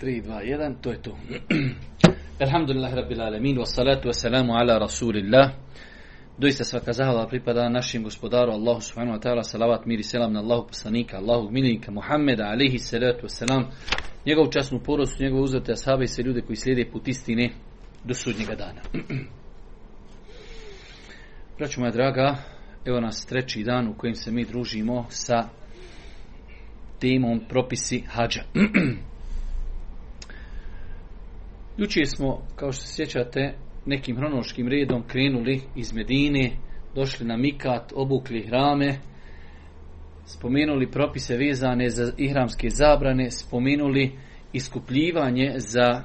3, 2, 1, to je to. Alhamdulillah rabbil alamin, wa salatu wa salamu ala rasulillah. Doista svaka zahvala pripada našim gospodaru Allahu subhanahu wa ta'ala, salavat mir i selam na Allahu poslanika, Allahu miljenika Muhammeda, alihi salatu wa salam, njegovu časnu porostu, njegovu uzete ashabe i sve ljude koji slijede put istine do sudnjega dana. Braću moja draga, evo nas treći dan u kojem se mi družimo sa temom propisi hađa. Jučer smo, kao što se sjećate, nekim hronološkim redom krenuli iz Medine, došli na Mikat, obukli hrame, spomenuli propise vezane za ihramske zabrane, spomenuli iskupljivanje za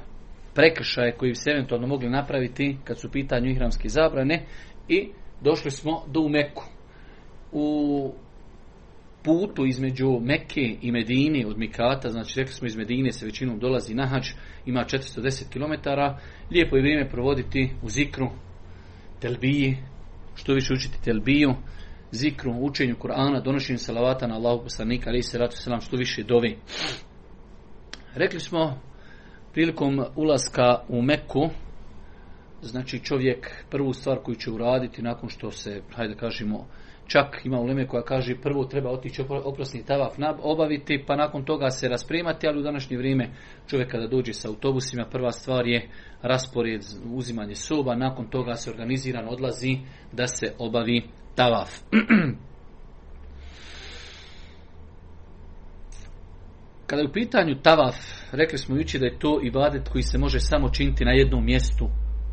prekršaje koji bi se eventualno mogli napraviti kad su u pitanju ihramske zabrane i došli smo do Meku. U putu između Mekke i Medine od Mikata, znači rekli smo iz Medine se većinom dolazi na hađ, ima 410 km, lijepo je vrijeme provoditi u zikru, telbiji, što više učiti telbiju, zikru, učenju Kur'ana, donošenju salavata na Allahu poslanika, ali se ratu selam, što više dovi. Rekli smo prilikom ulaska u Meku, znači čovjek prvu stvar koju će uraditi nakon što se, hajde kažemo, Čak ima uleme koja kaže prvo treba otići oprosni tavaf obaviti, pa nakon toga se raspremati, ali u današnje vrijeme čovjek kada dođe sa autobusima, prva stvar je raspored, uzimanje soba, nakon toga se organizirano odlazi da se obavi tavaf. Kada je u pitanju tavaf, rekli smo jučer da je to ibadet koji se može samo činiti na jednom mjestu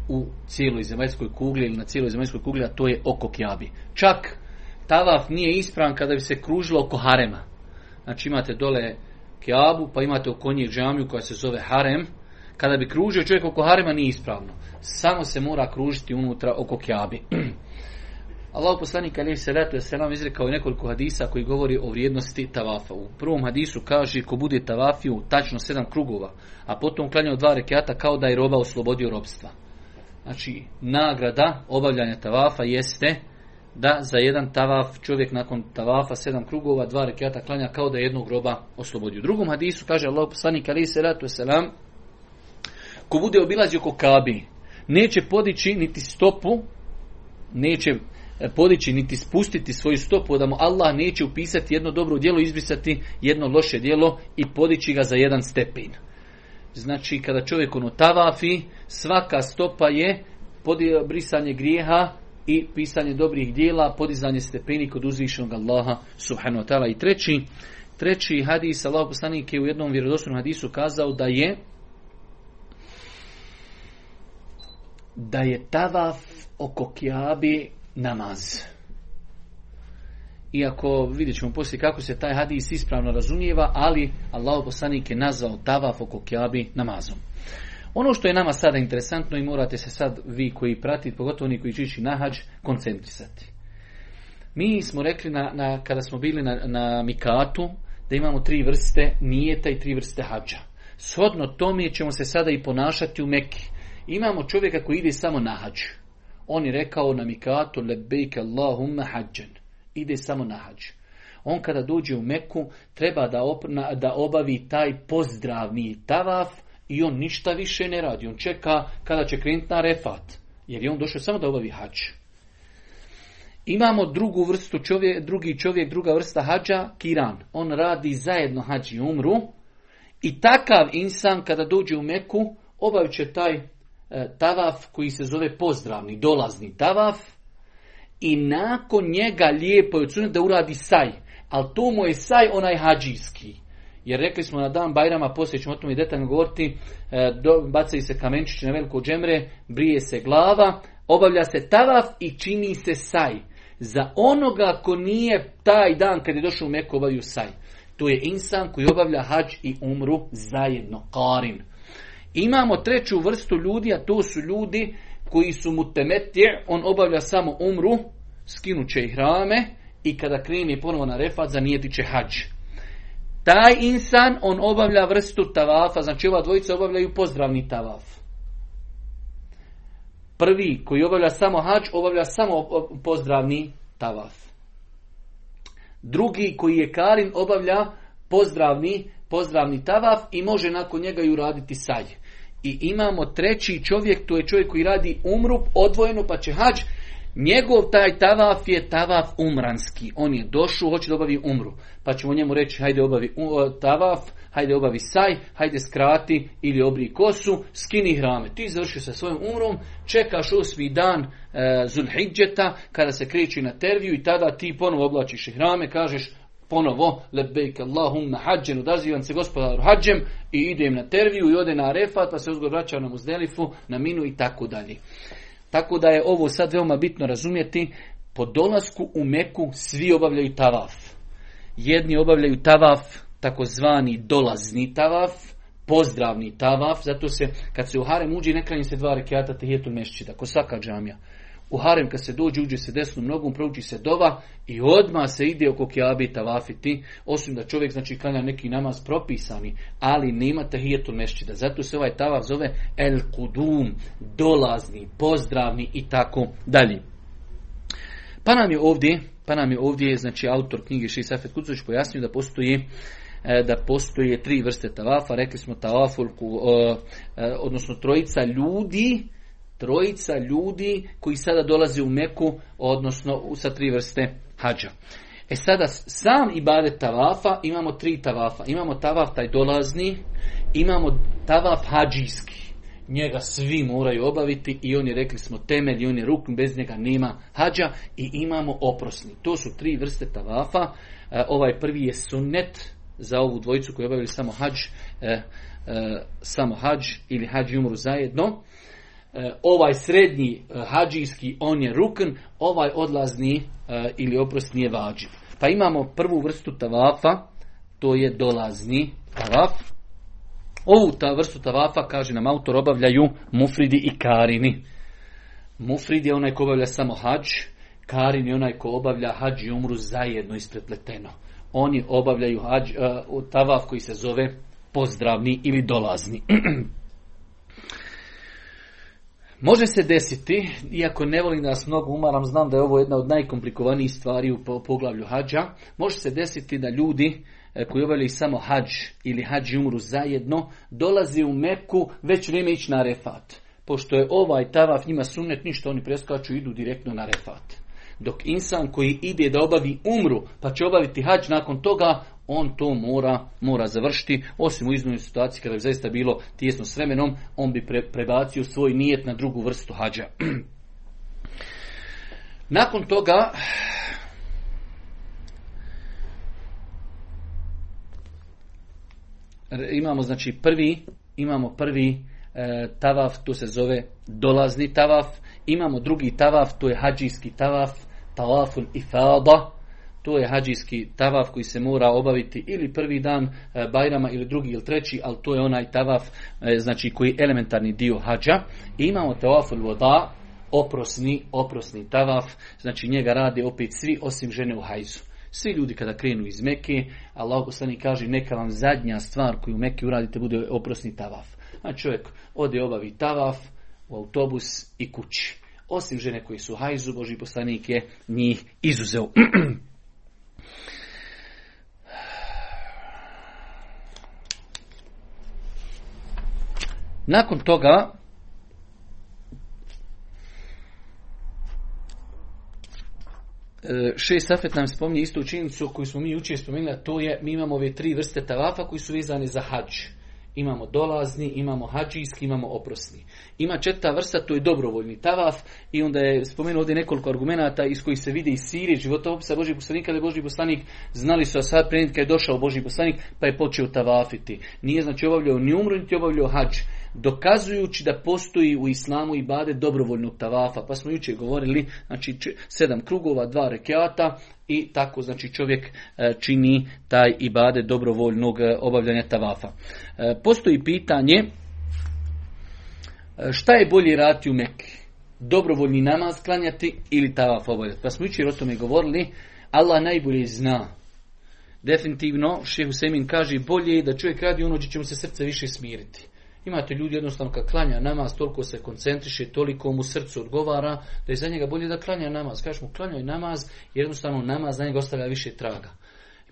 u cijeloj zemaljskoj kugli ili na cijeloj zemaljskoj kugli, a to je oko Kjabi. Čak tavaf nije ispravan kada bi se kružilo oko harema. Znači imate dole Kjabu, pa imate oko njih džamiju koja se zove harem. Kada bi kružio čovjek oko harema nije ispravno. Samo se mora kružiti unutra oko Kjabi. Allah poslanik ali se letu se nam izrekao i nekoliko hadisa koji govori o vrijednosti tavafa. U prvom hadisu kaže ko bude tavafiju tačno sedam krugova, a potom klanjao dva rekiata kao da je roba oslobodio robstva. Znači, nagrada obavljanja tavafa jeste da za jedan tavaf čovjek nakon tavafa sedam krugova, dva rekiata klanja kao da je jednog groba oslobodio. U drugom hadisu kaže Allah poslanik ali se ratu selam ko bude obilazio oko Kabi, neće podići niti stopu, neće e, podići niti spustiti svoju stopu, da mu Allah neće upisati jedno dobro djelo, izbrisati jedno loše djelo i podići ga za jedan stepin. Znači, kada čovjek ono tavafi, svaka stopa je brisanje grijeha i pisanje dobrih dijela, podizanje stepeni kod uzvišenog Allaha subhanahu wa ta'ala. I treći, treći hadis, Allah poslanik je u jednom vjerodostojnom hadisu kazao da je da je tavaf oko kjabi namaz. Iako vidjet ćemo poslije kako se taj hadis ispravno razumijeva, ali Allah poslanik je nazvao tavaf oko kjabi namazom. Ono što je nama sada interesantno i morate se sad vi koji pratite, pogotovo oni koji će na hađ, koncentrisati. Mi smo rekli na, na, kada smo bili na, na Mikatu da imamo tri vrste nijeta i tri vrste hađa. Shodno tome ćemo se sada i ponašati u Meki. Imamo čovjeka koji ide samo na hađ. On je rekao na Mikatu lebejk Allahumma hađan. Ide samo na hađ. On kada dođe u Meku treba da, da obavi taj pozdravni tavaf i on ništa više ne radi. On čeka kada će krenuti na refat. Jer je on došao samo da obavi hađ. Imamo drugu vrstu čovjek, drugi čovjek, druga vrsta hađa, kiran. On radi zajedno hađi i umru. I takav insan kada dođe u Meku, obavit će taj e, tavaf koji se zove pozdravni, dolazni tavaf. I nakon njega lijepo je da uradi saj. Ali to mu je saj onaj hađijski. Jer rekli smo na dan Bajrama, poslije ćemo o tome detaljno govoriti, e, bacaju se kamenčići na veliko džemre, brije se glava, obavlja se tavaf i čini se saj. Za onoga ko nije taj dan kad je došao u Meku obavio saj. To je insan koji obavlja hađ i umru zajedno, karin. Imamo treću vrstu ljudi, a to su ljudi koji su mu temetje, on obavlja samo umru, skinuće ih rame i kada kreni ponovo na refat, zanijeti će hađ. Taj insan, on obavlja vrstu tavafa, znači ova dvojica obavljaju pozdravni tavaf. Prvi koji obavlja samo hađ, obavlja samo pozdravni tavaf. Drugi koji je karin obavlja pozdravni pozdravni tavaf i može nakon njega i uraditi saj. I imamo treći čovjek, to je čovjek koji radi umru odvojeno pa će hađ Njegov taj tavaf je tavaf umranski. On je došao, hoće da obavi umru. Pa ćemo njemu reći, hajde obavi tavaf, hajde obavi saj, hajde skrati ili obri kosu, skini hrame. Ti završio sa svojim umrom, čekaš osmi dan e, Zulhidžeta, kada se kreći na terviju i tada ti ponovo oblačiš hrame, kažeš, ponovo, lebejk Allahum na hađen, odazivam se gospodaru hađem i idem na terviju i ode na arefat, pa se uzgor vraća na muzdelifu, na minu i tako dalje. Tako da je ovo sad veoma bitno razumjeti. Po dolasku u Meku svi obavljaju tavaf. Jedni obavljaju tavaf, takozvani dolazni tavaf, pozdravni tavaf, zato se kad se u harem uđe ne se dva rekiata tehijetul mešćida, ko svaka džamija. U harem kad se dođe, uđe se desnom nogom, prouči se dova i odmah se ide oko kjabe tavafiti, osim da čovjek znači klanja neki namaz propisani, ali nema tahijetul mešćida. Zato se ovaj tavaf zove el kudum, dolazni, pozdravni i tako dalje. Pa nam je ovdje, pa nam je ovdje, znači autor knjige Šisafet Kucović pojasnio da postoji e, da postoje tri vrste tavafa, rekli smo tavafulku, e, e, odnosno trojica ljudi trojica ljudi koji sada dolaze u Meku, odnosno sa tri vrste hađa. E sada, sam ibadet tavafa, imamo tri tavafa. Imamo tavaf taj dolazni, imamo tavaf hađijski. Njega svi moraju obaviti i on je, rekli smo, temelj i on je rukn, bez njega nema hađa i imamo oprosni. To su tri vrste tavafa. E, ovaj prvi je sunnet za ovu dvojicu koji obavili samo hađ, e, e, samo hađ ili hađ umru zajedno. E, ovaj srednji e, hađijski on je rukn, ovaj odlazni e, ili oprosni je vađib. Pa imamo prvu vrstu tavafa, to je dolazni tavaf. Ovu ta vrstu tavafa, kaže nam autor, obavljaju mufridi i karini. Mufrid je onaj ko obavlja samo hađ, karin je onaj ko obavlja hađ i umru zajedno isprepleteno. Oni obavljaju hađ, tavaf koji se zove pozdravni ili dolazni. Može se desiti, iako ne volim da vas mnogo umaram, znam da je ovo jedna od najkomplikovanijih stvari u poglavlju hađa, može se desiti da ljudi e, koji obavljaju samo hađ ili hađi umru zajedno, dolazi u Meku, već vrijeme ići na refat. Pošto je ovaj tavaf njima sunnet, ništa oni preskaču idu direktno na refat. Dok insan koji ide da obavi umru, pa će obaviti hađ nakon toga, on to mora, mora završiti, osim u iznoj situaciji kada bi zaista bilo tijesno s vremenom, on bi prebacio svoj nijet na drugu vrstu hađa. Nakon toga, imamo znači prvi, imamo prvi e, tavaf, to se zove dolazni tavaf, imamo drugi tavaf, to je hađijski tavaf, tavafun ifada, to je hađijski tavaf koji se mora obaviti ili prvi dan e, Bajrama ili drugi ili treći, ali to je onaj tavaf e, znači koji je elementarni dio hađa. I imamo tavaful voda, oprosni, oprosni tavaf, znači njega rade opet svi osim žene u hajzu. Svi ljudi kada krenu iz Meke, Allah poslani kaže neka vam zadnja stvar koju u Meki uradite bude oprosni tavaf. Znači čovjek ode obavi tavaf u autobus i kući. Osim žene koji su hajzu, Boži poslanik je njih izuzeo. Nakon toga e, šest safet nam spominje istu činjenicu koju smo mi spomenuli, a to je mi imamo ove tri vrste tavafa koji su vezani za hađ. Imamo dolazni, imamo hađijski, imamo oprosni. Ima četvrta vrsta, to je dobrovoljni tavaf i onda je spomenuo ovdje nekoliko argumenata iz kojih se vidi iz Sirije, opisa Božih poslanika, da je Boži poslanik, znali su, a sad prije je došao Boži poslanik, pa je počeo tavafiti. Nije znači obavljao ni umru, niti obavljao hađ dokazujući da postoji u islamu i bade dobrovoljnog tavafa. Pa smo jučer govorili, znači sedam krugova, dva rekiata i tako znači čovjek e, čini taj ibade dobrovoljnog e, obavljanja tavafa. E, postoji pitanje šta je bolje raditi u Mekke? Dobrovoljni namaz klanjati ili tavaf obavljati? Pa smo jučer o tome govorili, Allah najbolje zna. Definitivno, šehu Semin kaže bolje je da čovjek radi ono gdje će mu se srce više smiriti. Imate ljudi jednostavno kad klanja namaz, toliko se koncentriše, toliko mu srcu odgovara, da je za njega bolje da klanja namaz. Kažeš mu klanjaj namaz, jednostavno namaz za njega ostavlja više traga.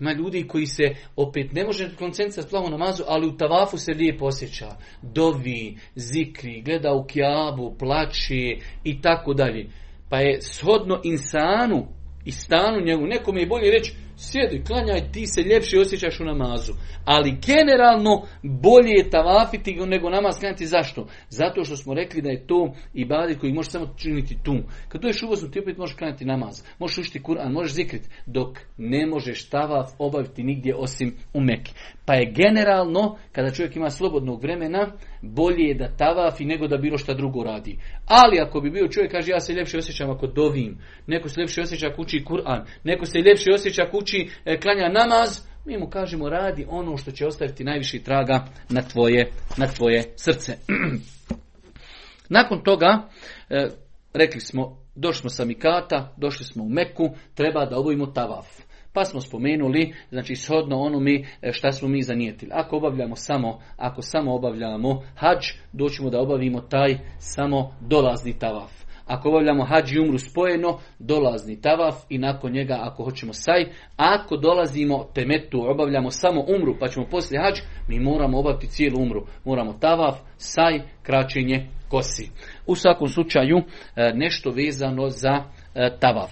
Ima ljudi koji se opet ne može koncentrirati plavo namazu, ali u tavafu se lijepo osjeća. Dovi, zikri, gleda u kjabu, plaće i tako dalje. Pa je shodno insanu i stanu njegu. Nekom je bolje reći, sjedi, klanjaj, ti se ljepše osjećaš u namazu. Ali generalno bolje je tavafiti nego namaz klanjati. Zašto? Zato što smo rekli da je to i badi koji može samo činiti tu. Kad je uvozno, ti opet možeš klanjati namaz. Možeš učiti Kur'an, možeš zikrit, dok ne možeš tavaf obaviti nigdje osim u Meki. Pa je generalno, kada čovjek ima slobodnog vremena, bolje je da tavafi nego da bilo šta drugo radi. Ali ako bi bio čovjek, kaže ja se ljepše osjećam ako dovim, neko se ljepše osjeća kući Kur'an, neko se ljepše osjeća kući e, klanja namaz, mi mu kažemo radi ono što će ostaviti najviši traga na tvoje, na tvoje srce. Nakon toga, e, rekli smo, došli smo sa Mikata, došli smo u Meku, treba da obojimo tavaf. Pa smo spomenuli, znači shodno ono mi e, šta smo mi zanijetili. Ako obavljamo samo, ako samo obavljamo hađ, doćemo da obavimo taj samo dolazni tavaf. Ako obavljamo hađ i umru spojeno, dolazni tavaf i nakon njega ako hoćemo saj. Ako dolazimo temetu, obavljamo samo umru pa ćemo poslije hađ, mi moramo obaviti cijelu umru. Moramo tavaf, saj, kraćenje kosi. U svakom slučaju e, nešto vezano za e, tavaf.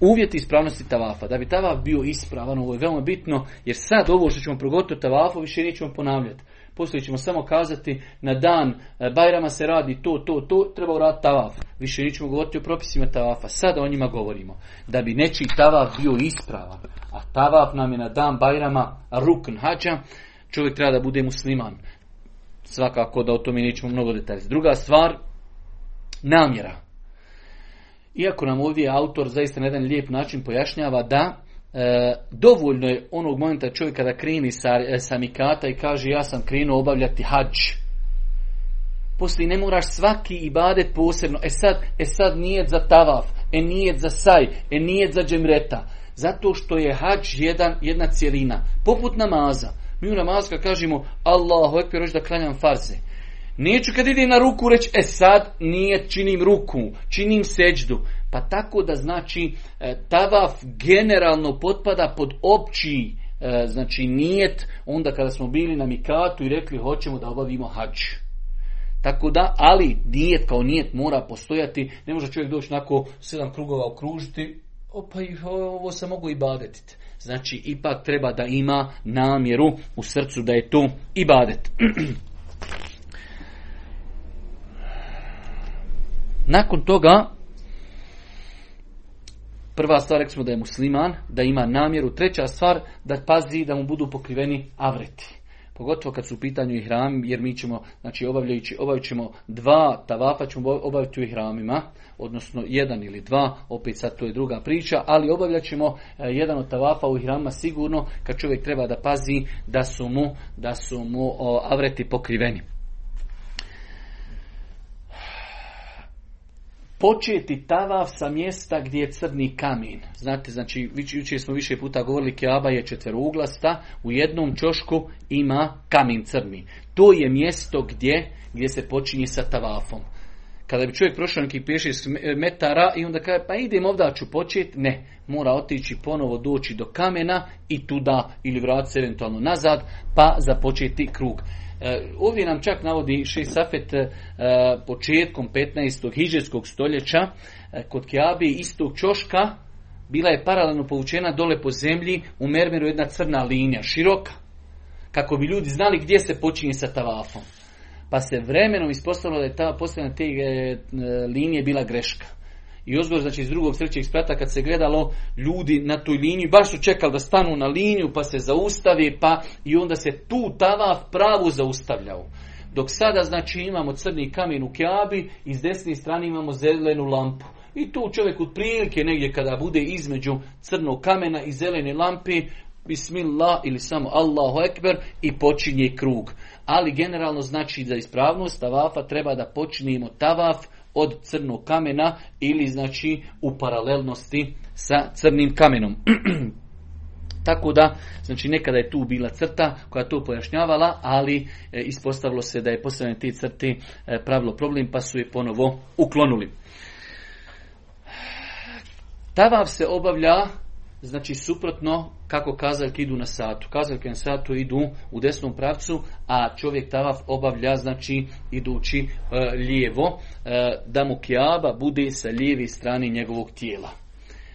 Uvjeti ispravnosti tavafa. Da bi tavaf bio ispravan, ovo je veoma bitno, jer sad ovo što ćemo progotiti tavafu više nećemo ponavljati. Poslije ćemo samo kazati na dan e, Bajrama se radi to, to, to, treba uraditi tavaf. Više nećemo govoriti o propisima tavafa. Sada o njima govorimo. Da bi nečiji tavaf bio ispravan, a tavaf nam je na dan Bajrama rukn hađa, čovjek treba da bude musliman. Svakako da o tome nećemo mnogo detalje. Druga stvar, namjera. Iako nam ovdje autor zaista na jedan lijep način pojašnjava da e, dovoljno je onog momenta čovjeka da krini sa, e, sa mikata i kaže ja sam krenuo obavljati hađ. Poslije ne moraš svaki ibadet posebno. E sad, e sad nijet za tavaf, e nijet za saj, e nijet za džemreta. Zato što je hađ jedan, jedna cijelina. Poput namaza. Mi u namazu kad kažemo Allahu ekber, da klanjam farze. Neću kad idem na ruku reći, e sad nije činim ruku, činim seđdu. Pa tako da znači e, tavaf generalno potpada pod opći e, znači nijet onda kada smo bili na mikatu i rekli hoćemo da obavimo hađ. Tako da, ali nijet kao nijet mora postojati, ne može čovjek doći nakon sedam krugova okružiti, pa ovo se mogu i badetiti. Znači, ipak treba da ima namjeru u srcu da je to i badet. Nakon toga, prva stvar rekli smo da je musliman, da ima namjeru. Treća stvar, da pazi da mu budu pokriveni avreti. Pogotovo kad su u pitanju ihram, jer mi ćemo, znači obavljajući, obavit ćemo dva tavafa, ćemo obaviti u ihramima, odnosno jedan ili dva, opet sad to je druga priča, ali obavljat ćemo e, jedan od tavafa u ihramima sigurno, kad čovjek treba da pazi da su mu, da su mu avreti pokriveni. Početi tavaf sa mjesta gdje je crni kamen. Znate, znači, jučer smo više puta govorili, Keaba je četverouglasta, u jednom čošku ima kamen crni. To je mjesto gdje, gdje se počinje sa tavafom. Kada bi čovjek prošao neki pješi metara i onda kaže, pa idem ovdje, ću početi, ne, mora otići ponovo doći do kamena i tuda ili vratiti se eventualno nazad, pa započeti krug. E, ovdje nam čak navodi Šej Safet e, početkom 15. hiđarskog stoljeća e, kod Kjabi istog čoška bila je paralelno povučena dole po zemlji u Mermeru jedna crna linija, široka. Kako bi ljudi znali gdje se počinje sa tavafom. Pa se vremenom ispostavilo da je ta posljedna te linije bila greška. I ozgor, znači iz drugog trećeg sprata kad se gledalo ljudi na toj liniji, baš su čekali da stanu na liniju pa se zaustavi pa i onda se tu tavaf pravu zaustavljao. Dok sada znači imamo crni kamen u kjabi i s desne strane imamo zelenu lampu. I tu čovjek prilike negdje kada bude između crnog kamena i zelene lampe, Bismillah ili samo Allahu Ekber i počinje krug. Ali generalno znači za ispravnost tavafa treba da počinjemo tavaf od crnog kamena ili znači u paralelnosti sa crnim kamenom. Tako da, znači nekada je tu bila crta koja to pojašnjavala, ali e, ispostavilo se da je postavljanje te crte e, pravilo problem, pa su je ponovo uklonuli. Tavav se obavlja znači suprotno kako kazaljke idu na satu. Kazaljke na satu idu u desnom pravcu, a čovjek tavaf obavlja znači idući e, lijevo, e, da mu kjaba bude sa lijeve strane njegovog tijela.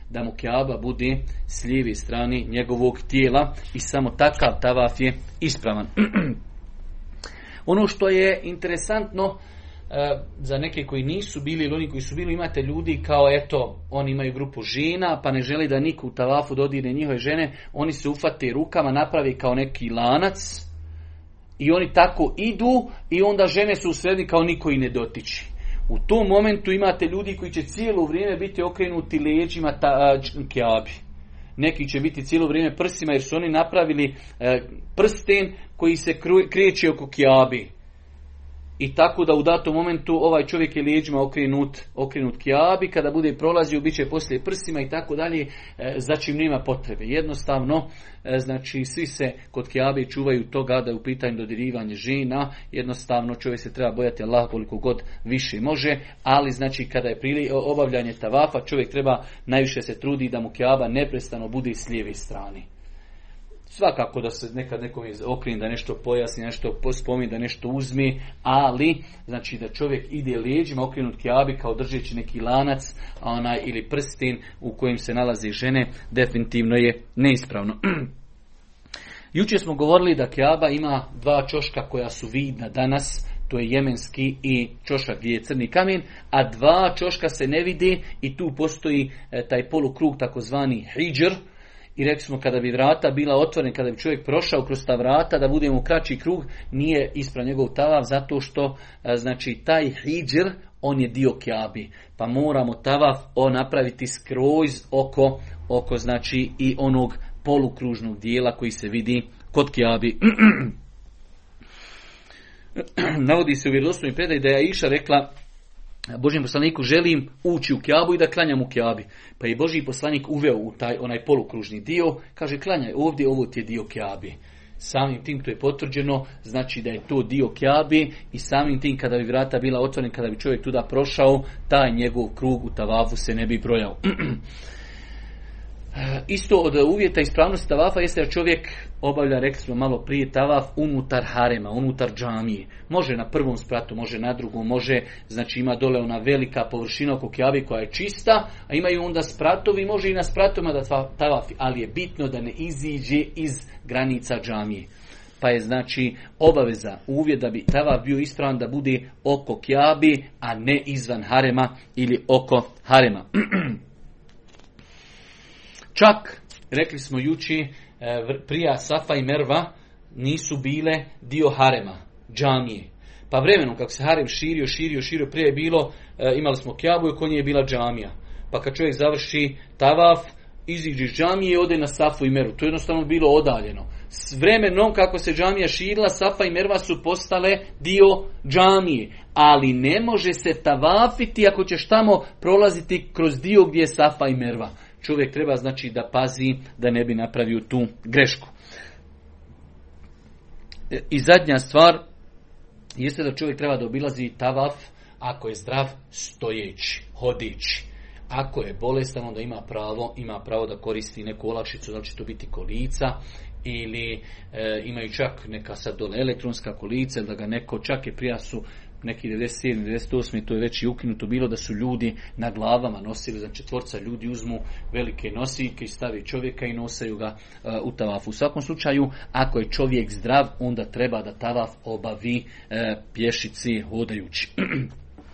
Da mu kjaba bude s lijeve strane njegovog tijela i samo takav tavaf je ispravan. ono što je interesantno, za neke koji nisu bili ili oni koji su bili imate ljudi kao eto oni imaju grupu žena pa ne želi da niko u tavafu dodire njihove žene. Oni se ufate rukama napravi kao neki lanac i oni tako idu i onda žene su u sredi kao niko i ne dotiči u tom momentu imate ljudi koji će cijelo vrijeme biti okrenuti leđima ta, kjabi. Neki će biti cijelo vrijeme prsima jer su oni napravili e, prsten koji se kreće oko kjabi i tako da u datom momentu ovaj čovjek je lijeđima okrenut, okrenut kjabi, kada bude prolazio bit će poslije prsima i tako dalje, e, za čim nema potrebe. Jednostavno, e, znači svi se kod kjabe čuvaju toga da je u pitanju dodirivanje žena, jednostavno čovjek se treba bojati Allah koliko god više može, ali znači kada je prili obavljanje tavafa, čovjek treba najviše se trudi da mu kjaba neprestano bude s lijeve strane. Svakako da se nekad nekom okreni da nešto pojasni, nešto spomni, da nešto uzme, ali znači da čovjek ide lijeđima okrenut kjabi kao držeći neki lanac onaj, ili prstin u kojem se nalaze žene, definitivno je neispravno. Jučer smo govorili da kjaba ima dva čoška koja su vidna danas, to je jemenski i čošak gdje je crni kamen, a dva čoška se ne vide i tu postoji e, taj polukrug takozvani hijđr, i rekli smo kada bi vrata bila otvorena, kada bi čovjek prošao kroz ta vrata, da budemo u kraći krug, nije ispran njegov tavav, zato što e, znači taj hijđr, on je dio kjabi. Pa moramo tavav o napraviti skroz oko, oko znači i onog polukružnog dijela koji se vidi kod kjabi. Navodi se u vjerodostojnoj predaj da je Iša rekla Božijem poslaniku želim ući u kjabu i da klanjam u kjabi. Pa je Božji poslanik uveo u taj onaj polukružni dio, kaže klanjaj ovdje, ovo ti je dio kjabi. Samim tim to je potvrđeno, znači da je to dio kjabi i samim tim kada bi vrata bila otvorena, kada bi čovjek tuda prošao, taj njegov krug u tavafu se ne bi brojao. E, isto od uvjeta ispravnosti tavafa jeste da čovjek obavlja, rekli smo malo prije, tavaf unutar harema, unutar džamije. Može na prvom spratu, može na drugom, može, znači ima dole ona velika površina oko kjavi koja je čista, a imaju onda spratovi, može i na spratovima da tavafi, ali je bitno da ne iziđe iz granica džamije. Pa je znači obaveza, uvjet da bi tavaf bio ispravan da bude oko kjabi, a ne izvan harema ili oko harema. Čak, rekli smo juči, e, prija Safa i Merva nisu bile dio harema, džamije. Pa vremenom kako se harem širio, širio, širio, prije je bilo, e, imali smo kjabu i kod nje je bila džamija. Pa kad čovjek završi tavaf, iziđe iz džamije i ode na Safu i Meru. To je jednostavno bilo odaljeno. S vremenom kako se džamija širila, Safa i Merva su postale dio džamije. Ali ne može se tavafiti ako ćeš tamo prolaziti kroz dio gdje je Safa i Merva čovjek treba znači da pazi da ne bi napravio tu grešku. E, I zadnja stvar jeste da čovjek treba da obilazi tavaf ako je zdrav stojeći, hodići. Ako je bolestan, onda ima pravo, ima pravo da koristi neku olakšicu, znači to biti kolica ili e, imaju čak neka sad dole elektronska kolica, da ga neko čak je prija su neki 97. 98. to je već i ukinuto bilo da su ljudi na glavama nosili, znači četvorca ljudi uzmu velike nosiljke i stavi čovjeka i nosaju ga uh, u tavafu. U svakom slučaju, ako je čovjek zdrav, onda treba da tavaf obavi uh, pješici hodajući.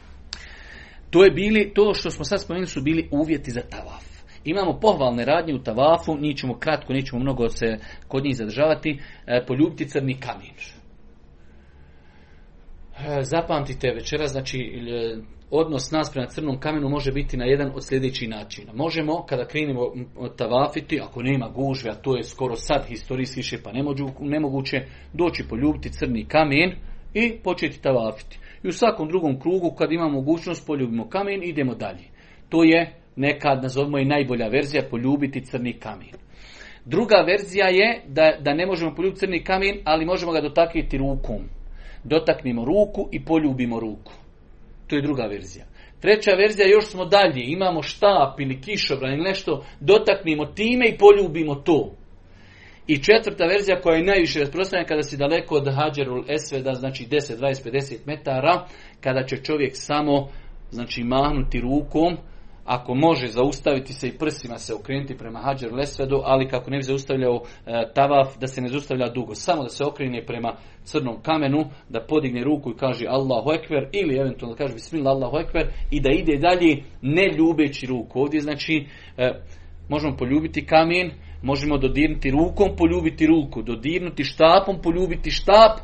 to je bili, to što smo sad spomenuli su bili uvjeti za tavaf. Imamo pohvalne radnje u tavafu, njih ćemo kratko, nećemo mnogo se kod njih zadržavati, uh, poljubiti crni kamen zapamtite večera, znači e, odnos nas prema crnom kamenu može biti na jedan od sljedećih načina. Možemo, kada krenemo tavafiti, ako nema gužve, a to je skoro sad historijski više pa nemoguće, doći poljubiti crni kamen i početi tavafiti. I u svakom drugom krugu, kad imamo mogućnost, poljubimo kamen, idemo dalje. To je nekad, nazovimo i najbolja verzija, poljubiti crni kamen. Druga verzija je da, da ne možemo poljubiti crni kamen, ali možemo ga dotaknuti rukom dotaknemo ruku i poljubimo ruku. To je druga verzija. Treća verzija, još smo dalje, imamo štap ili kišobran ili nešto, dotaknimo time i poljubimo to. I četvrta verzija koja je najviše rasprostranjena kada si daleko od Hađerul Esveda, znači 10, 20, 50 metara, kada će čovjek samo znači mahnuti rukom, ako može zaustaviti se i prsima se okrenuti prema Hađer Lesvedu, ali kako ne bi zaustavljao e, tavaf, da se ne zaustavlja dugo. Samo da se okrene prema crnom kamenu, da podigne ruku i kaže Allahu Ekber, ili eventualno da kaže Bismillah Allahu Ekber, i da ide dalje ne ljubeći ruku. Ovdje znači e, možemo poljubiti kamen, možemo dodirnuti rukom, poljubiti ruku, dodirnuti štapom, poljubiti štap,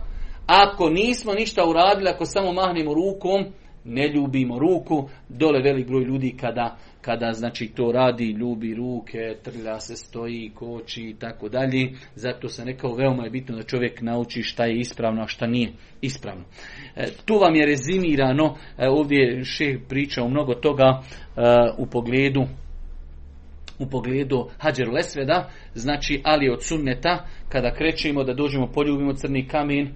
ako nismo ništa uradili, ako samo mahnemo rukom, ne ljubimo ruku, dole velik broj ljudi kada, kada znači to radi, ljubi ruke, trlja se, stoji, koči i tako dalje. Zato sam rekao, veoma je bitno da čovjek nauči šta je ispravno, a šta nije ispravno. E, tu vam je rezimirano, e, ovdje šeh pričao mnogo toga e, u pogledu u pogledu hađer lesveda, znači ali od sunneta, kada krećemo da dođemo, poljubimo crni kamen,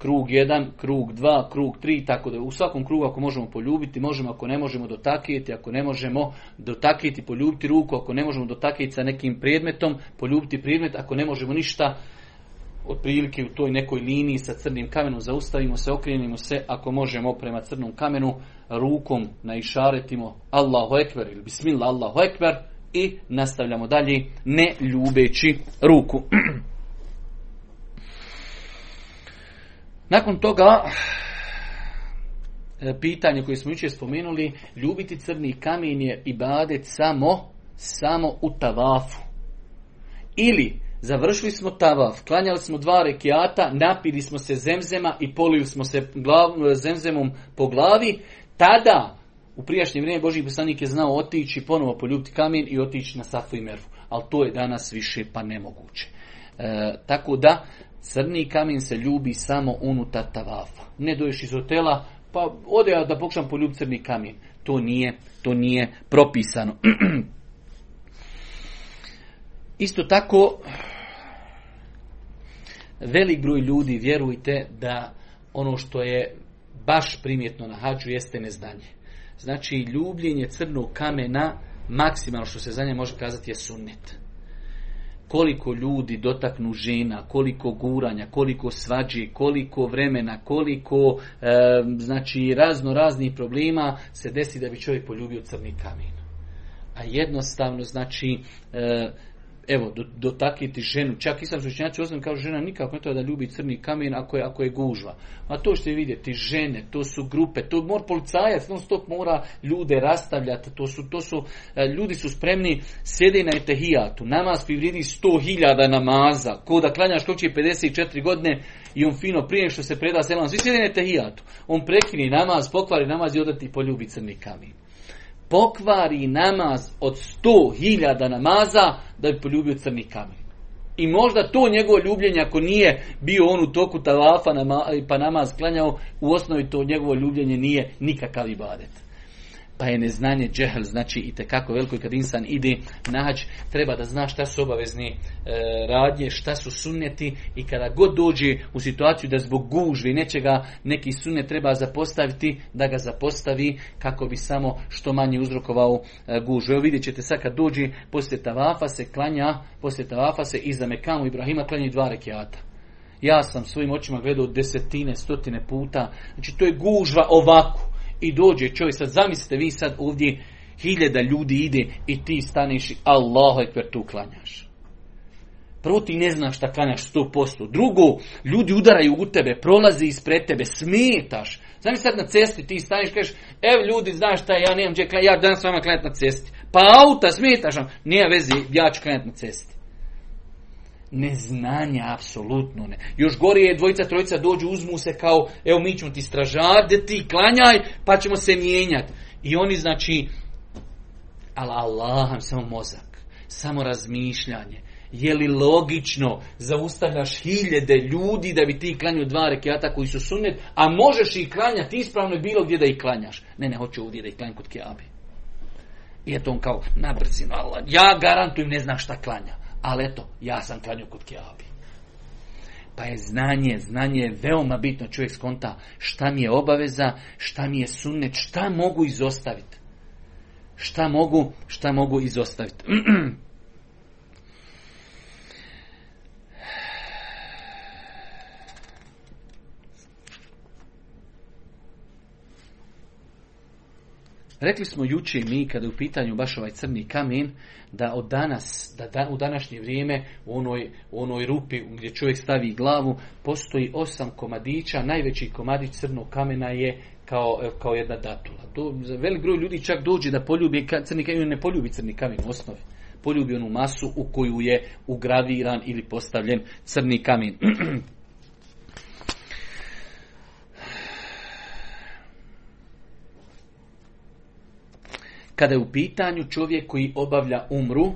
krug 1, krug 2, krug 3, tako da u svakom krugu ako možemo poljubiti, možemo ako ne možemo dotakiti, ako ne možemo dotakiti, poljubiti ruku, ako ne možemo dotakiti sa nekim predmetom, poljubiti predmet, ako ne možemo ništa, otprilike u toj nekoj liniji sa crnim kamenom zaustavimo se, okrenimo se, ako možemo prema crnom kamenu, rukom na išaretimo Allahu Ekber ili Bismillah Allahu Ekber i nastavljamo dalje ne ljubeći ruku. Nakon toga, e, pitanje koje smo jučer spomenuli, ljubiti crni kamen je ibadet samo, samo u tavafu. Ili, završili smo tavaf, klanjali smo dva rekiata, napili smo se zemzema i polili smo se glav, zemzemom po glavi, tada, u prijašnje vrijeme Boži poslanik je znao otići, ponovo poljubiti kamen i otići na Safu i Mervu. Ali to je danas više pa nemoguće. E, tako da, Crni kamen se ljubi samo unutar tavafa. Ne doješ iz hotela, pa ode da pokušam poljubiti crni kamen. To nije, to nije propisano. Isto tako, velik broj ljudi, vjerujte, da ono što je baš primjetno na hađu jeste neznanje. Znači, ljubljenje crnog kamena, maksimalno što se za nje može kazati je sunnet koliko ljudi dotaknu žena, koliko guranja, koliko svađi, koliko vremena, koliko znači razno raznih problema se desi da bi čovjek poljubio crni kamen. A jednostavno znači e, evo, dotakiti ženu. Čak sam učenjaci osnovno kao žena nikako ne treba da ljubi crni kamen ako je, ako je gužva. A to što vidjeti, žene, to su grupe, to mora policajac, non stop mora ljude rastavljati, to su, to su, e, ljudi su spremni, sjede na etehijatu, namaz privridi sto hiljada namaza, ko da klanjaš ko će 54 godine i on fino prije što se preda selam, svi sjede na etehijatu. On prekini namaz, pokvari namaz i odati poljubi crni kamen pokvari namaz od sto hiljada namaza da bi poljubio crni kamen. I možda to njegovo ljubljenje, ako nije bio on u toku talafa pa namaz klanjao, u osnovi to njegovo ljubljenje nije nikakav ibadet pa je neznanje džehl, znači i tekako veliko i kad insan ide nađ, treba da zna šta su obavezni e, radnje, šta su sunneti i kada god dođe u situaciju da zbog gužvi nečega neki sunnet treba zapostaviti, da ga zapostavi kako bi samo što manje uzrokovao e, gužvu. Evo vidjet ćete sad kad dođe poslije tavafa se klanja, poslije tavafa se iza Mekamu Ibrahima klanja dva rekiata. Ja sam svojim očima gledao desetine, stotine puta. Znači to je gužva ovako i dođe čovjek, sad zamislite vi sad ovdje hiljada ljudi ide i ti staneš i Allahu ekber tu klanjaš. Prvo ti ne znaš šta klanjaš 100%. Drugo, ljudi udaraju u tebe, prolazi ispred tebe, smetaš. Znam sad na cesti ti staneš kažeš, evo ljudi, znaš šta, ja nemam gdje ja danas s vama klanjati na cesti. Pa auta, smetaš vam, nije vezi, ja ću klanjati na cesti. Neznanja, apsolutno ne. Još gori je dvojica, trojica dođu, uzmu se kao, evo mi ćemo ti stražati, ti klanjaj, pa ćemo se mijenjati. I oni znači, ali Allah, samo mozak, samo razmišljanje. Je li logično zaustavljaš hiljede ljudi da bi ti klanjao dva rekiata koji su sunnet, a možeš ih klanjati ispravno i bilo gdje da ih klanjaš. Ne, ne, hoću ovdje da ih klanjam kod Kiabi. I eto on kao, na brzinu, Allah, ja garantujem ne znam šta klanja. Ali eto, ja sam klanio kod Kjabi. Pa je znanje, znanje je veoma bitno. Čovjek skonta šta mi je obaveza, šta mi je sunnet, šta mogu izostaviti. Šta mogu, šta mogu izostaviti. Rekli smo juče mi, kada je u pitanju baš ovaj crni kamen, da od danas, da u današnje vrijeme u onoj, u onoj rupi gdje čovjek stavi glavu, postoji osam komadića, najveći komadić crnog kamena je kao, kao jedna datula. Do, velik broj ljudi čak dođe da poljubi crni kamen, ne poljubi crni kamen u osnovi. Poljubi onu masu u koju je ugraviran ili postavljen crni kamen. kada je u pitanju čovjek koji obavlja umru,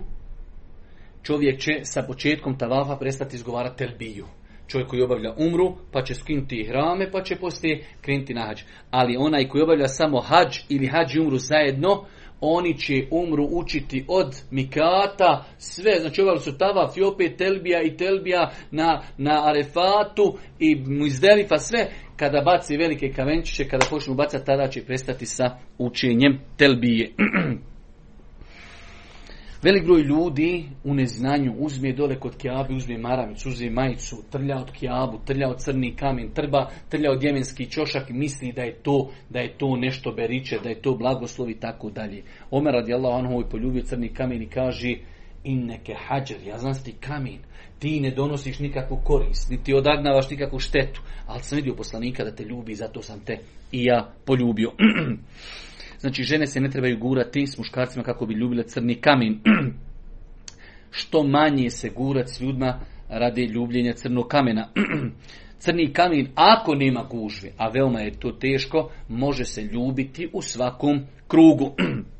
čovjek će sa početkom tavafa prestati izgovarati telbiju. Čovjek koji obavlja umru, pa će skinuti hrame, pa će poslije krenuti na hađ. Ali onaj koji obavlja samo hađ ili hađ i umru zajedno, oni će umru učiti od mikata, sve, znači ovali su tavaf i opet telbija i telbija na, na arefatu i muzdelifa, sve, kada baci velike kamenčiće, kada počnu bacati, tada će prestati sa učenjem telbije. Velik broj ljudi u neznanju uzme dole kod kjabe, uzme maramicu, uzme majicu, trlja od kjabu, trlja od crni kamen, trba, trlja od jemenski čošak i misli da je to, da je to nešto beriče, da je to blagoslov i tako dalje. Omer radijallahu anhu je poljubio crni kamen i kaže inneke hađer, ja znam ti kamen, ti ne donosiš nikakvu korist, niti odagnavaš nikakvu štetu, ali sam vidio poslanika da te ljubi, zato sam te i ja poljubio. znači žene se ne trebaju gurati s muškarcima kako bi ljubile crni kamen. Što manje se gurat s ljudima radi ljubljenja crnog kamena. Crni kamen, ako nema gužve, a veoma je to teško, može se ljubiti u svakom krugu.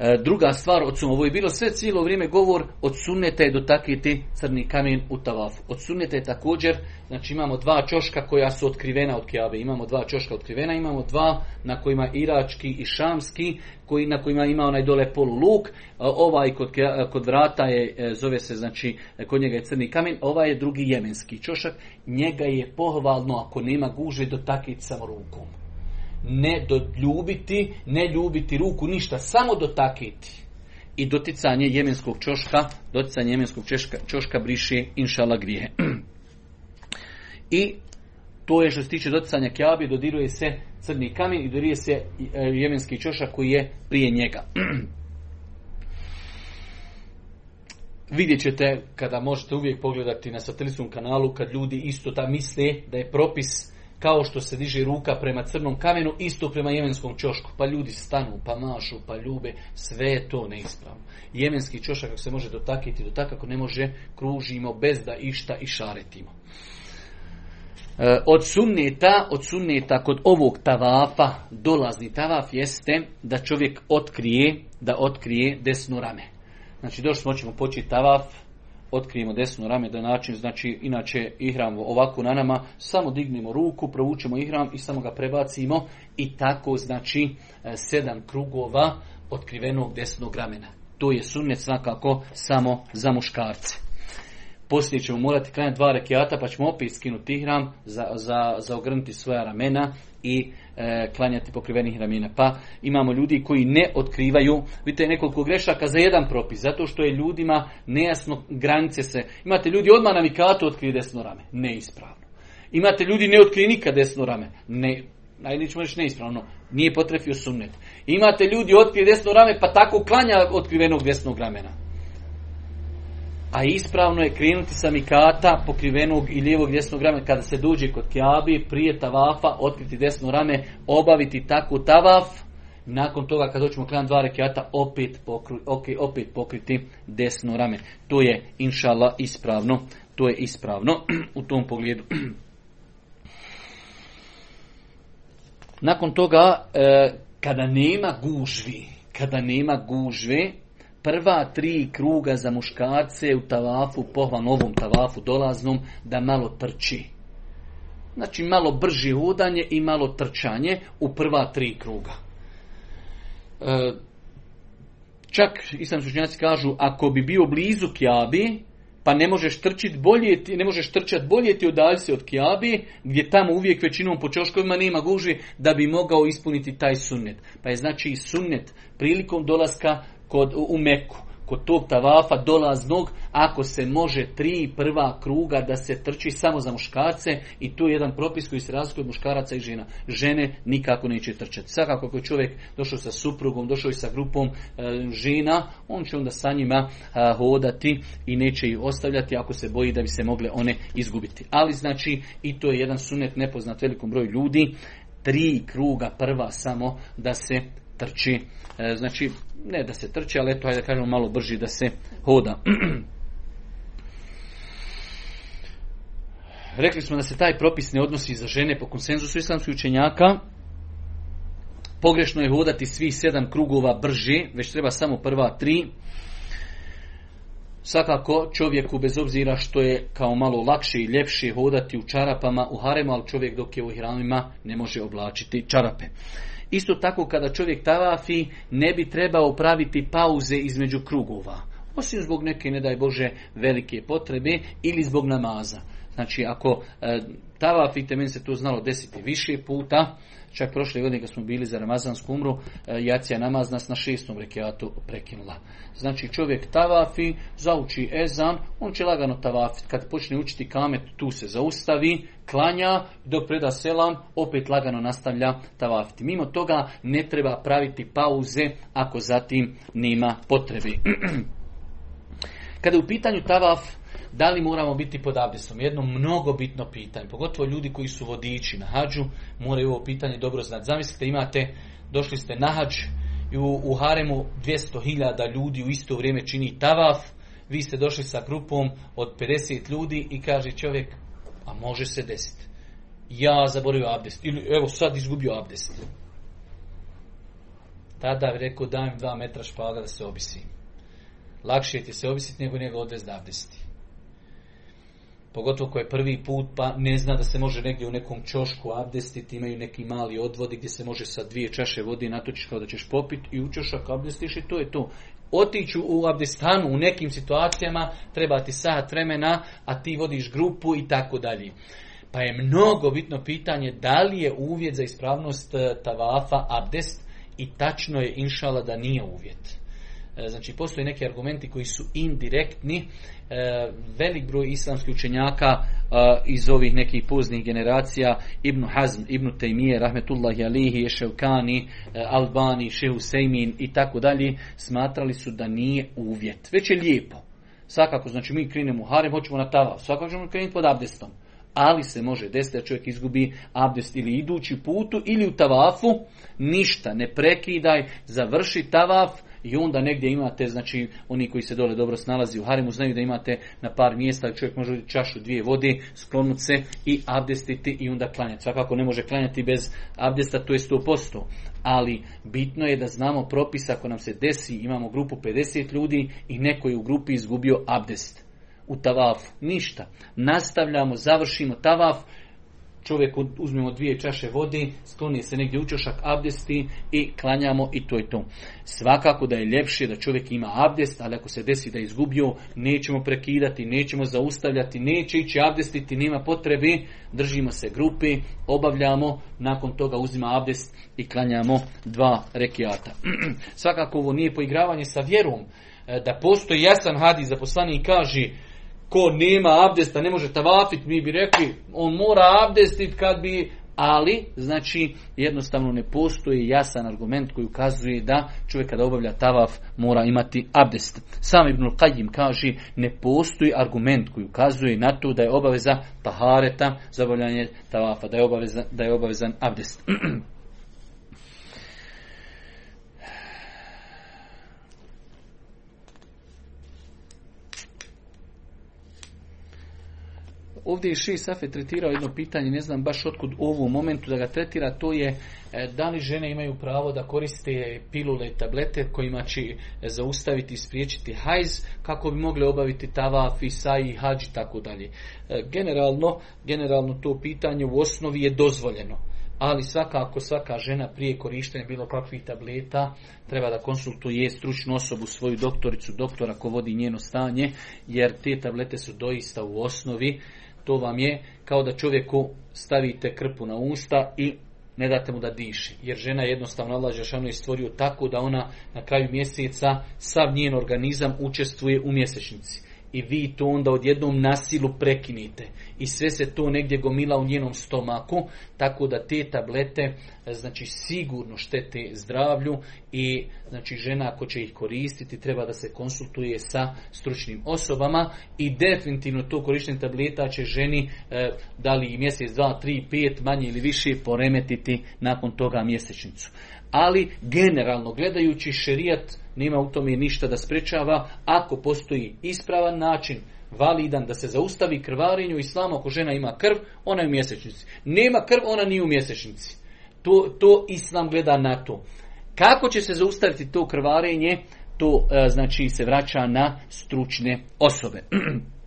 E, druga stvar od ovo je bilo sve cijelo vrijeme govor od sunneta je dotakiti crni kamen u tavafu. Od sunneta je također, znači imamo dva čoška koja su otkrivena od kjabe. Imamo dva čoška otkrivena, imamo dva na kojima irački i šamski, koji, na kojima ima onaj dole polu luk. E, ovaj kod, kod vrata je, e, zove se, znači, kod njega je crni kamen. Ovaj je drugi jemenski čošak. Njega je pohvalno, ako nema guže, dotakiti samo rukom ne ljubiti, ne ljubiti ruku, ništa, samo dotakiti. I doticanje jemenskog čoška, doticanje jemenskog čoška, čoška briše inšala grije. I to je što se tiče doticanja kjabi, dodiruje se crni kamen i dodiruje se e, jemenski čošak koji je prije njega. Vidjet ćete kada možete uvijek pogledati na satelitskom kanalu kad ljudi isto ta misle da je propis kao što se diže ruka prema crnom kamenu, isto prema jemenskom čošku. Pa ljudi stanu, pa mašu, pa ljube, sve je to neispravno. Jemenski čošak ako se može dotakiti, dotak ako ne može, kružimo bez da išta i šaretimo. E, od sunneta, od sunneta kod ovog tavafa, dolazni tavaf jeste da čovjek otkrije, da otkrije desno rame. Znači došli smo, ćemo početi tavaf, otkrijemo desno rame da način, znači inače ihram ovako na nama, samo dignemo ruku, provučemo ihram i samo ga prebacimo i tako znači e, sedam krugova otkrivenog desnog ramena. To je sunnet svakako samo za muškarce. Poslije ćemo morati klanjati dva rekiata pa ćemo opet skinuti ihram za, za, za ogrnuti svoja ramena i e, klanjati pokrivenih ramena. Pa imamo ljudi koji ne otkrivaju, vidite nekoliko grešaka za jedan propis, zato što je ljudima nejasno granice se. Imate ljudi odmah na mikatu otkrije desno rame, neispravno. Imate ljudi ne otkrije nikad desno rame, ne, najde ćemo reći neispravno, nije potrefio sunnet. Imate ljudi otkrije desno rame pa tako klanja otkrivenog desnog ramena a ispravno je krenuti sa mikata pokrivenog i lijevog desnog ramena. Kada se dođe kod kjabi prije tavafa otkriti desno rame obaviti takvu tavaf. Nakon toga kad doćemo klan dva rekiata opet, pokru, opet pokriti desno rame. To je inšala ispravno. To je ispravno. U tom pogledu. Nakon toga e, kada nema gužvi kada nema gužve prva tri kruga za muškarce u tavafu, pohvalno ovom tavafu dolaznom, da malo trči. Znači malo brži hodanje i malo trčanje u prva tri kruga. E, čak islam sučnjaci kažu, ako bi bio blizu kjabi, pa ne možeš trčiti bolje, ne možeš trčati bolje ti udalji se od Kijabe, gdje tamo uvijek većinom po čoškovima nema guži, da bi mogao ispuniti taj sunnet. Pa je znači sunnet prilikom dolaska kod, u Meku kod tog tavafa dolaznog, ako se može tri prva kruga da se trči samo za muškarce i tu je jedan propis koji se razlikuje od muškaraca i žena. Žene nikako neće trčati. Svakako ako je čovjek došao sa suprugom, došao i sa grupom e, žena, on će onda sa njima e, hodati i neće ih ostavljati ako se boji da bi se mogle one izgubiti. Ali znači i to je jedan sunet nepoznat velikom broju ljudi, tri kruga prva samo da se trči. E, znači, ne da se trči, ali eto, hajde da kažemo malo brži da se hoda. Rekli smo da se taj propis ne odnosi za žene po konsenzusu islamskih učenjaka. Pogrešno je hodati svih sedam krugova brže, već treba samo prva tri. Svakako čovjeku bez obzira što je kao malo lakše i ljepše hodati u čarapama u haremu, ali čovjek dok je u hramima ne može oblačiti čarape. Isto tako kada čovjek tavafi ne bi trebao praviti pauze između krugova. Osim zbog neke, ne daj Bože, velike potrebe ili zbog namaza. Znači ako e, tavafite, meni se to znalo desiti više puta, čak prošle godine kad smo bili za Ramazansku umru, e, jacija namaz nas na šestom rekiatu prekinula. Znači čovjek tavafi, zauči ezan, on će lagano tavafiti. Kad počne učiti kamet, tu se zaustavi, klanja, dok preda selam, opet lagano nastavlja tavafiti. Mimo toga ne treba praviti pauze ako zatim nema potrebe. Kada je u pitanju tavaf, da li moramo biti pod abdestom? Jedno mnogo bitno pitanje, pogotovo ljudi koji su vodiči na hađu, moraju ovo pitanje dobro znati. Zamislite, imate, došli ste na hađ i u, u haremu 200.000 ljudi u isto vrijeme čini tavaf, vi ste došli sa grupom od 50 ljudi i kaže čovjek, a može se desiti. Ja zaboravio abdest. Ili evo sad izgubio abdest. Tada bi rekao dajem dva metra špaga da se obisi. Lakše ti se obisiti nego njega odvez da abdesti. Pogotovo ko je prvi put pa ne zna da se može negdje u nekom čošku abdestiti, imaju neki mali odvodi gdje se može sa dvije čaše vode natočiš kao da ćeš popiti i u čošak abdestiš i to je to. Otiću u abdestanu u nekim situacijama treba ti sat vremena, a ti vodiš grupu i tako dalje. Pa je mnogo bitno pitanje da li je uvjet za ispravnost eh, tavafa abdest i tačno je inšala da nije uvjet. E, znači, postoje neki argumenti koji su indirektni. E, velik broj islamskih učenjaka e, iz ovih nekih poznih generacija, Ibn Hazm, Ibn Taymiye, Rahmetullahi Alihi, Eševkani, Albani, Šehu Sejmin i tako dalje, smatrali su da nije uvjet. Već je lijepo. Svakako, znači mi krenemo u harem, hoćemo na tava. Svakako ćemo krenuti pod abdestom. Ali se može desiti da čovjek izgubi abdest ili idući putu ili u tavafu. Ništa, ne prekidaj, završi tavaf, i onda negdje imate, znači oni koji se dole dobro snalazi u haremu znaju da imate na par mjesta čovjek može čašu dvije vode, sklonuti se i abdestiti i onda klanjati. Svakako ne može klanjati bez abdesta, to je 100%. Ali bitno je da znamo propis ako nam se desi, imamo grupu 50 ljudi i neko je u grupi izgubio abdest u tavafu. Ništa. Nastavljamo, završimo tavaf, čovjek uzmemo dvije čaše vode, skloni se negdje učošak abdesti i klanjamo i to je to. Svakako da je ljepše da čovjek ima abdest, ali ako se desi da je izgubio, nećemo prekidati, nećemo zaustavljati, neće ići abdestiti, nema potrebe, držimo se grupe, obavljamo, nakon toga uzima abdest i klanjamo dva rekiata. Svakako ovo nije poigravanje sa vjerom, e, da postoji jasan hadis za poslanik kaže ko nema abdesta ne može tavafit, mi bi rekli on mora abdestit kad bi ali, znači, jednostavno ne postoji jasan argument koji ukazuje da čovjek kada obavlja tavaf mora imati abdest. Sam Ibn Qajim kaže, ne postoji argument koji ukazuje na to da je obaveza tahareta za obavljanje tavafa, da je, obaveza, da je obavezan abdest. Ovdje je Ši Safe tretirao jedno pitanje, ne znam baš otkud u ovom momentu da ga tretira, to je e, da li žene imaju pravo da koriste pilule i tablete kojima će zaustaviti i spriječiti hajz kako bi mogli obaviti tavaf, isai, hađ i tako dalje. E, generalno, generalno to pitanje u osnovi je dozvoljeno. ali svakako svaka žena prije korištenja bilo kakvih tableta treba da konsultuje stručnu osobu, svoju doktoricu, doktora ko vodi njeno stanje, jer te tablete su doista u osnovi, to vam je kao da čovjeku stavite krpu na usta i ne date mu da diši. Jer žena jednostavno Allah Žešanu je stvorio tako da ona na kraju mjeseca sav njen organizam učestvuje u mjesečnici i vi to onda odjednom nasilu prekinite. I sve se to negdje gomila u njenom stomaku, tako da te tablete znači sigurno štete zdravlju i znači žena ako će ih koristiti treba da se konsultuje sa stručnim osobama i definitivno to korištenje tableta će ženi e, da li mjesec, dva, tri, pet, manje ili više poremetiti nakon toga mjesečnicu ali generalno gledajući šerijat nema u tome ništa da sprečava ako postoji ispravan način validan da se zaustavi krvarenju u islamu ako žena ima krv, ona je u mjesečnici. Nema krv, ona nije u mjesečnici. To, to islam gleda na to. Kako će se zaustaviti to krvarenje, to e, znači se vraća na stručne osobe.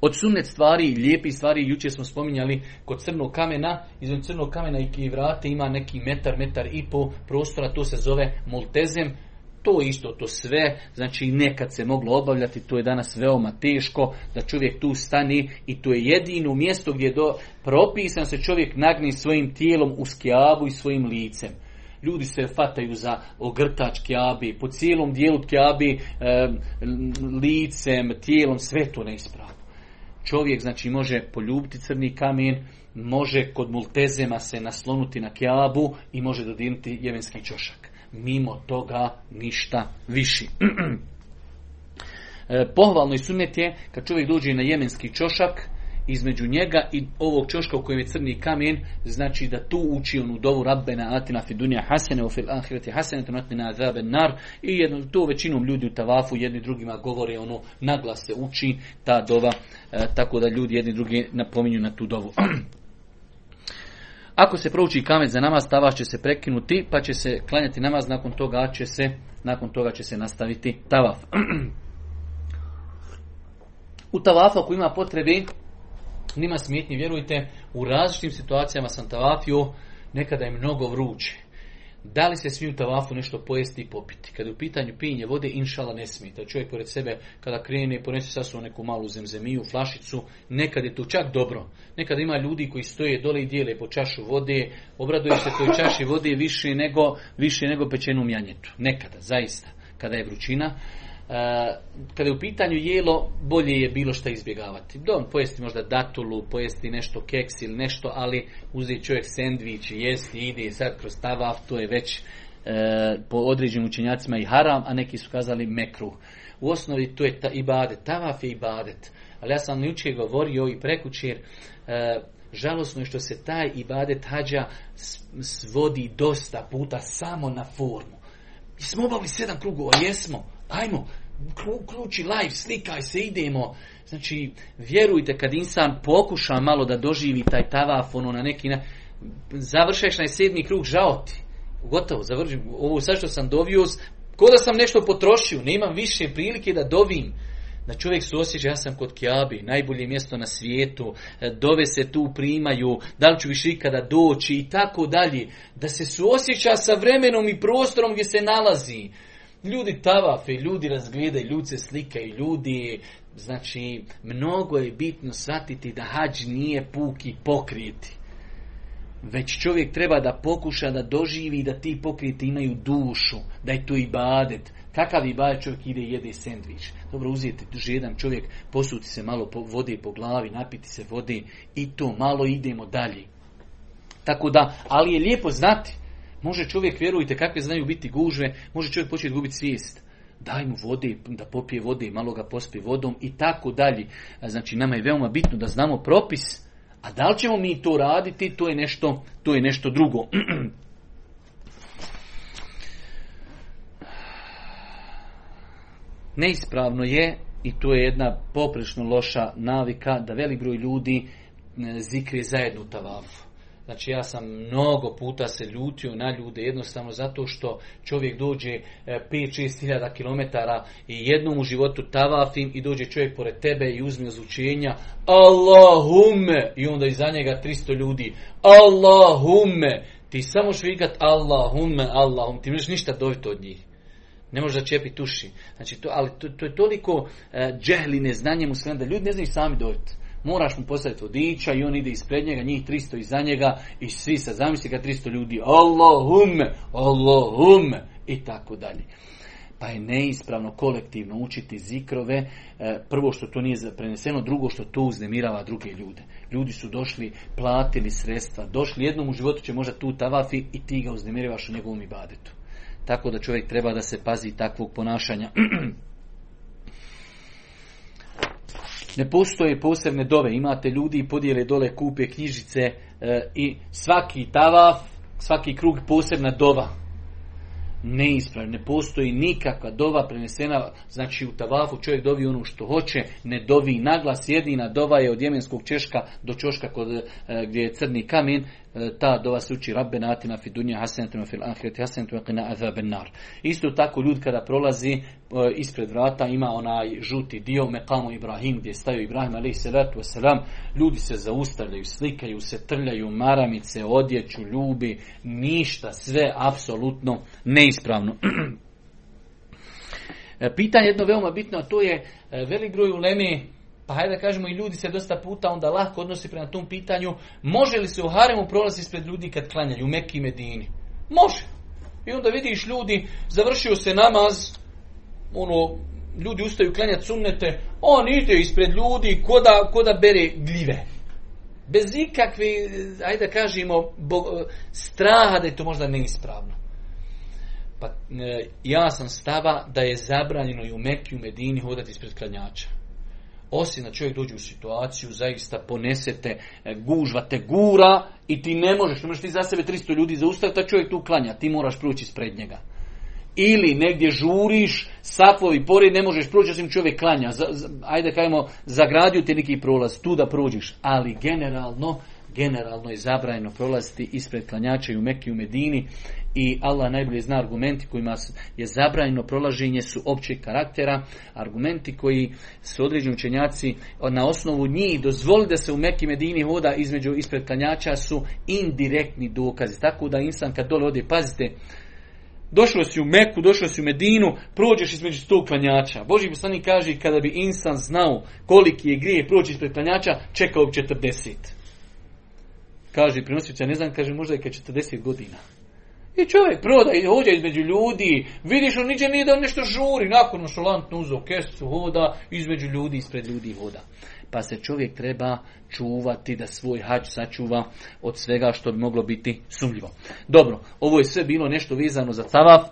Od sunnet stvari, lijepi stvari, jučer smo spominjali kod crnog kamena, između crnog kamena i vrate ima neki metar, metar i po prostora, to se zove multezem, to isto, to sve, znači nekad se moglo obavljati, to je danas veoma teško da čovjek tu stani i to je jedino mjesto gdje je do, propisan se čovjek nagni svojim tijelom u skjabu i svojim licem. Ljudi se fataju za ogrtač kjabi, po cijelom dijelu kjabi, licem, tijelom, sve to neispravno. Čovjek znači može poljubiti crni kamen, može kod multezema se naslonuti na kjabu i može dodirnuti jemenski čošak. Mimo toga ništa viši. E, pohvalno i sunet je kad čovjek dođe na jemenski čošak, između njega i ovog čoška u kojem je crni kamen, znači da tu uči onu dovu Rabbena atina fi dunja hasene u fil ahireti hasene na azaben nar i jedno, to većinom ljudi u tavafu jedni drugima govore ono naglas se uči ta dova e, tako da ljudi jedni drugi napominju na tu dovu. Ako se prouči kamen za namaz, tavaf će se prekinuti, pa će se klanjati namaz, nakon toga će se, nakon toga će se nastaviti tavaf. U tavafu ako ima potrebe, nima smetnje, vjerujte, u različitim situacijama sam tavafio, nekada je mnogo vruće. Da li se smije u tavafu nešto pojesti i popiti? Kada je u pitanju pijenje vode, inšala ne smije. Da čovjek pored sebe, kada krene, ponese sasvom neku malu zemzemiju, flašicu, nekad je to čak dobro. Nekad ima ljudi koji stoje dole i dijele po čašu vode, obraduju se toj čaši vode više nego, više nego pečenom janjetu. Nekada, zaista, kada je vrućina. E, kada je u pitanju jelo, bolje je bilo što izbjegavati. Dom, pojesti možda datulu, pojesti nešto keks ili nešto, ali uzeti čovjek sendvič, jesti, ide sad kroz tavaf, to je već e, po određenim učenjacima i haram, a neki su kazali mekru. U osnovi to je ta ibadet, tavaf je ibadet. Ali ja sam jučer govorio i prekućer, e, žalosno je što se taj ibadet hađa svodi dosta puta samo na formu. Mi smo obavili sedam krugova, jesmo, Ajmo, ključi live, slikaj se, idemo. Znači, vjerujte, kad insan pokuša malo da doživi taj tavaf, ono na neki na... Završeš na sedmi krug, žao ti. Gotovo, završim. Ovo sad što sam dovio, ko da sam nešto potrošio, nemam više prilike da dovim. Da čovjek se osjeća, ja sam kod Kjabi, najbolje mjesto na svijetu, e, dove se tu primaju, da li ću više ikada doći i tako dalje. Da se suosjeća sa vremenom i prostorom gdje se nalazi. Ljudi tavafe, ljudi razgledaju, ljudi se slikaju, ljudi... Znači, mnogo je bitno shvatiti da hađ nije puki pokrijeti. Već čovjek treba da pokuša da doživi da ti pokrijeti imaju dušu, da je to ibadet. Kakav ibadet čovjek ide i jede sendvič. Dobro, duže jedan čovjek, posuti se malo vode po glavi, napiti se vode i to malo idemo dalje. Tako da, ali je lijepo znati Može čovjek, vjerujte, kakve znaju biti gužve, može čovjek početi gubiti svijest. Daj mu vode, da popije vode, malo ga pospi vodom i tako dalje. Znači, nama je veoma bitno da znamo propis, a da li ćemo mi to raditi, to je nešto, to je nešto drugo. Neispravno je, i to je jedna poprilično loša navika, da velik broj ljudi zikri zajedno tavafu Znači ja sam mnogo puta se ljutio na ljude jednostavno zato što čovjek dođe 5-6 hiljada kilometara i jednom u životu tavafim i dođe čovjek pored tebe i uzme zvučenja Allahumme i onda iza njega 300 ljudi Allahumme ti samo švigat Allahumme Allahum ti možeš ništa dobiti od njih ne može da čepi tuši. Znači, to, ali to, to je toliko uh, džehli neznanje muslima da ljudi ne znaju sami dobiti moraš mu postaviti vodiča i on ide ispred njega, njih 300 iza njega i svi sa zamisli ga 300 ljudi Allahumme, Allahumme i tako dalje. Pa je neispravno kolektivno učiti zikrove, e, prvo što to nije preneseno, drugo što to uznemirava druge ljude. Ljudi su došli, platili sredstva, došli jednom u životu će možda tu tavafi i ti ga uznemiravaš u njegovom ibadetu. Tako da čovjek treba da se pazi takvog ponašanja. Ne postoje posebne dove. Imate ljudi i podijele dole kupe knjižice e, i svaki tavaf, svaki krug posebna dova. Neispravno. Ne postoji nikakva dova prenesena. Znači u tavafu čovjek dovi ono što hoće. Ne dovi naglas. Jedina dova je od jemenskog češka do čoška kod, e, gdje je crni kamen. E, ta dova se uči Rabbena atina fi dunja hasenatima fil ahireti hasenatima qina azaben nar. Isto tako ljud kada prolazi e, ispred vrata ima onaj žuti dio Mekamu Ibrahim gdje je stavio Ibrahim alaih salatu wasalam. Ljudi se zaustavljaju, slikaju se, trljaju maramice, odjeću, ljubi, ništa, sve apsolutno neispravno. E, pitanje jedno veoma bitno, a to je velik broj ulemi pa hajde da kažemo i ljudi se dosta puta onda lahko odnosi prema tom pitanju, može li se u haremu prolazi ispred ljudi kad klanjaju u Mekki Medini? Može. I onda vidiš ljudi, završio se namaz, ono, ljudi ustaju klanjati sunnete, on ide ispred ljudi koda, bere gljive. Bez ikakve, ajde da kažemo, straha da je to možda neispravno. Pa e, ja sam stava da je zabranjeno i u Mekki u Medini hodati ispred klanjača. Osim da čovjek dođe u situaciju, zaista ponesete, e, gužva te gura i ti ne možeš, ne možeš ti za sebe 300 ljudi zaustaviti, a čovjek tu klanja, ti moraš proći ispred njega. Ili negdje žuriš, saflovi pored, ne možeš proći, osim čovjek klanja. Z, z, ajde kajmo, zagradio ti neki prolaz, tu da prođeš. Ali generalno, generalno je zabranjeno prolaziti ispred klanjača i u Mekki u Medini i Allah najbolje zna argumenti kojima je zabranjeno prolaženje su općeg karaktera, argumenti koji su određeni učenjaci na osnovu njih dozvoli da se u Mekki Medini hoda između ispred klanjača su indirektni dokazi. Tako da insan kad dole ode, pazite, Došlo si u Meku, došlo si u Medinu, prođeš između sto klanjača. Boži poslanik kaže kada bi insan znao koliki je grije proći ispred klanjača, čekao bi 40. Kaže prenosica, ne znam, kaže možda je kad 40 godina. I čovjek proda i hođa između ljudi, vidiš on niđe nije da nešto žuri, nakon šolantno uzo kesu hoda, između ljudi, ispred ljudi hoda. Pa se čovjek treba čuvati da svoj hač sačuva od svega što bi moglo biti sumljivo. Dobro, ovo je sve bilo nešto vezano za tavaf.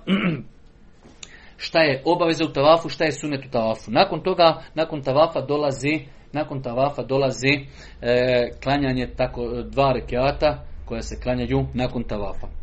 šta je obaveza u tavafu, šta je sunet u tavafu. Nakon toga, nakon tavafa dolazi nakon tavafa dolazi e, klanjanje tako dva rekiata koja se klanjaju nakon tavafa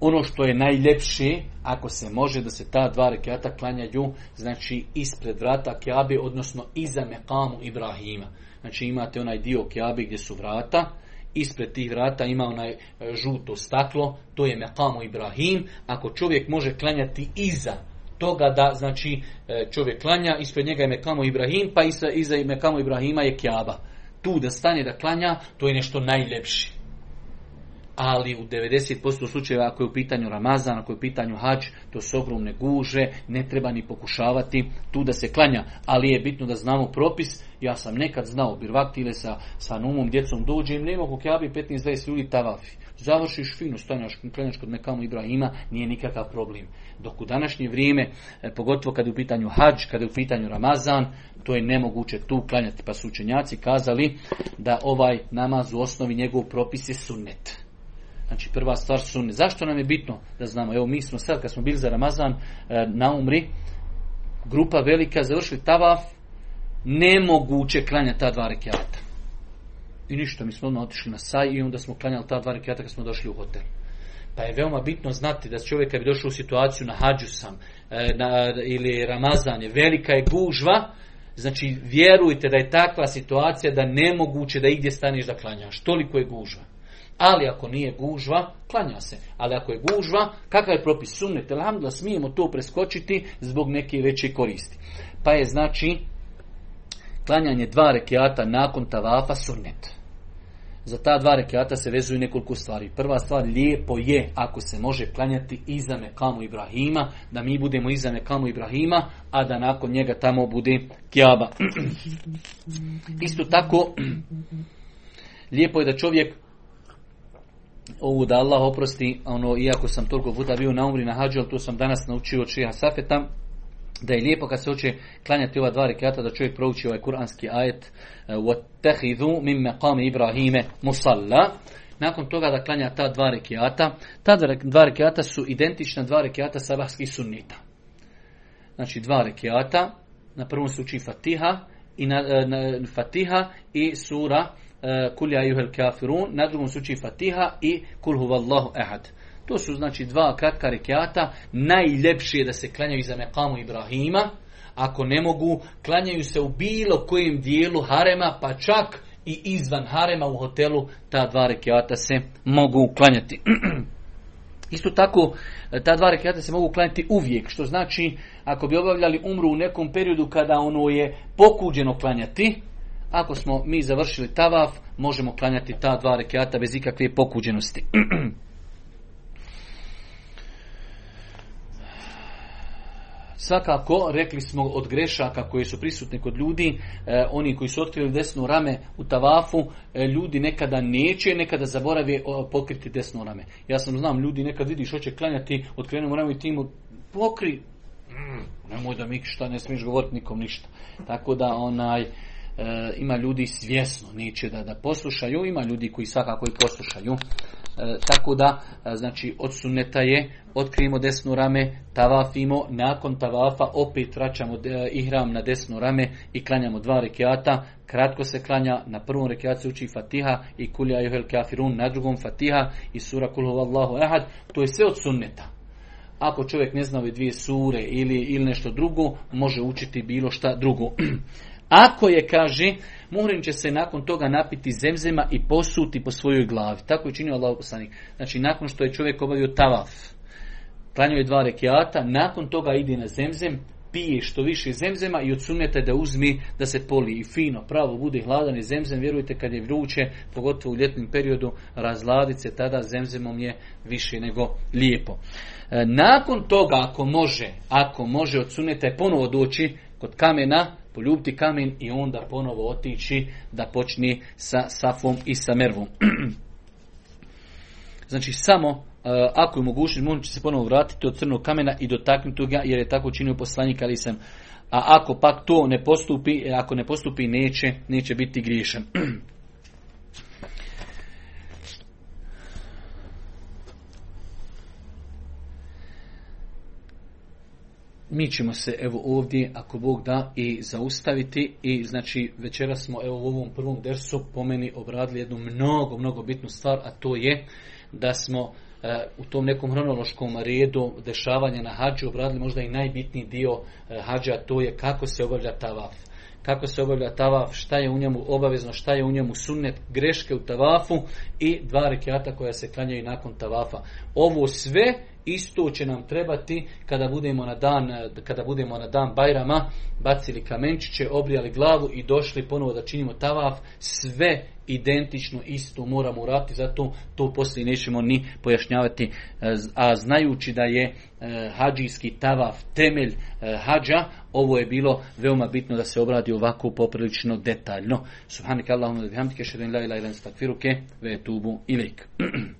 ono što je najljepše, ako se može da se ta dva rekiata klanjaju, znači ispred vrata Kjabe, odnosno iza Mekamu Ibrahima. Znači imate onaj dio Kjabe gdje su vrata, ispred tih vrata ima onaj e, žuto staklo, to je Mekamu Ibrahim. Ako čovjek može klanjati iza toga da znači e, čovjek klanja, ispred njega je Mekamu Ibrahim, pa iza, iza Mekamu Ibrahima je Kjaba. Tu da stane da klanja, to je nešto najljepše ali u 90% slučajeva ako je u pitanju Ramazan, ako je u pitanju hađ, to su ogromne guže, ne treba ni pokušavati tu da se klanja, ali je bitno da znamo propis, ja sam nekad znao, birvaktile sa, sa numom, djecom dođem, ne mogu kjabi 15-20 ljudi tavafi. Završiš fino, stanjaš, klanjaš kod Mekamu Ibrahima, nije nikakav problem. Dok u današnje vrijeme, e, pogotovo kad je u pitanju hađ, kad je u pitanju Ramazan, to je nemoguće tu klanjati. Pa su učenjaci kazali da ovaj namaz u osnovi njegov propis je sunnet. Znači prva stvar sunne. Zašto nam je bitno da znamo? Evo mi smo sad kad smo bili za Ramazan e, na umri, grupa velika završili tavaf, nemoguće klanja ta dva rekiata. I ništa, mi smo odmah otišli na saj i onda smo klanjali ta dva rekiata kad smo došli u hotel. Pa je veoma bitno znati da čovjek kad bi došao u situaciju na hađu sam e, na, ili Ramazan je velika je gužva, znači vjerujte da je takva situacija da nemoguće da igdje staneš da klanjaš. Toliko je gužva. Ali ako nije gužva, klanja se. Ali ako je gužva, kakav je propis sunnet? Alhamdulillah, smijemo to preskočiti zbog neke veće koristi. Pa je znači klanjanje dva rekiata nakon tavafa sunnet. Za ta dva rekiata se vezuju nekoliko stvari. Prva stvar, lijepo je ako se može klanjati iza Mekamu Ibrahima, da mi budemo iza Mekamu Ibrahima, a da nakon njega tamo bude Kjaba. Isto tako, lijepo je da čovjek ovu da Allah oprosti, ono, iako sam toliko puta bio na umri na hađu, ali to sam danas naučio od šeha Safeta, da je lijepo kad se hoće klanjati ova dva rekata da čovjek prouči ovaj kuranski ajet وَتَّخِذُوا مِنْ مَقَامِ Ibrahime musalla. Nakon toga da klanja ta dva rekiata, ta dva rekiata su identična dva rekiata sabahskih sunnita. Znači dva rekiata, na prvom se uči Fatiha i na, e, na Fatiha i sura uh, Kul ja kafirun, na drugom se uči Fatiha i Kul huvallahu ehad. To su znači dva kratka rekiata, najljepše je da se klanjaju za mekamu Ibrahima, ako ne mogu, klanjaju se u bilo kojem dijelu harema, pa čak i izvan harema u hotelu, ta dva rekiata se mogu klanjati. Isto tako, ta dva rekiata se mogu klanjati uvijek, što znači, ako bi obavljali umru u nekom periodu kada ono je pokuđeno klanjati, ako smo mi završili tavaf, možemo klanjati ta dva rekiata bez ikakve pokuđenosti. Svakako, rekli smo od grešaka koji su prisutni kod ljudi, e, oni koji su otkrili desno rame u tavafu, e, ljudi nekada neće, nekada zaborave pokriti desno rame. Ja sam znam, ljudi nekad vidiš, hoće klanjati, otkrenemo rame i ti mu pokri, mm, nemoj da mi šta ne smiješ govoriti nikom ništa. Tako da onaj, E, ima ljudi svjesno neće da, da poslušaju, ima ljudi koji svakako i poslušaju. E, tako da, e, znači, od suneta je, otkrijemo desnu rame, tavafimo, nakon tavafa opet vraćamo ihram na desnu rame i klanjamo dva rekiata, kratko se klanja, na prvom rekiatu uči Fatiha i Kulja Juhel Kafirun, na drugom Fatiha i sura Kulhu Allahu Ehad, to je sve od sunneta. Ako čovjek ne zna ove dvije sure ili, ili nešto drugo, može učiti bilo šta drugo. Ako je, kaže, muhrim će se nakon toga napiti zemzema i posuti po svojoj glavi. Tako je činio Allah poslanik. Znači, nakon što je čovjek obavio tavaf, klanjao je dva rekiata, nakon toga ide na zemzem, pije što više zemzema i odsunete da uzmi da se poli i fino, pravo bude hladan i zemzem, vjerujte kad je vruće, pogotovo u ljetnom periodu, razladit se tada zemzemom je više nego lijepo. E, nakon toga, ako može, ako može odsunete ponovo doći kod kamena, poljubiti kamen i onda ponovo otići da počne sa safom i sa mervom. znači samo uh, ako je mogućnost, može se ponovo vratiti od crnog kamena i dotaknuti ga jer je tako činio poslanik ali sam a ako pak to ne postupi, ako ne postupi neće, neće biti griješan. mi ćemo se evo ovdje, ako Bog da, i zaustaviti i znači večera smo evo u ovom prvom dersu po meni obradili jednu mnogo, mnogo bitnu stvar, a to je da smo e, u tom nekom hronološkom redu dešavanja na hađu obradili možda i najbitniji dio uh, hađa, to je kako se obavlja tavaf. Kako se obavlja tavaf, šta je u njemu obavezno, šta je u njemu sunnet, greške u tavafu i dva rekiata koja se klanjaju nakon tavafa. Ovo sve Isto će nam trebati kada budemo na dan, kada budemo na dan Bajrama, bacili kamenčiće, obrijali glavu i došli ponovo da činimo tavaf, sve identično isto moramo uraditi, zato to poslije nećemo ni pojašnjavati, a znajući da je e, hađijski tavaf temelj e, hađa, ovo je bilo veoma bitno da se obradi ovako poprilično detaljno. Subhanak Allahumma da bihamdike, šedin la ilaha ve tubu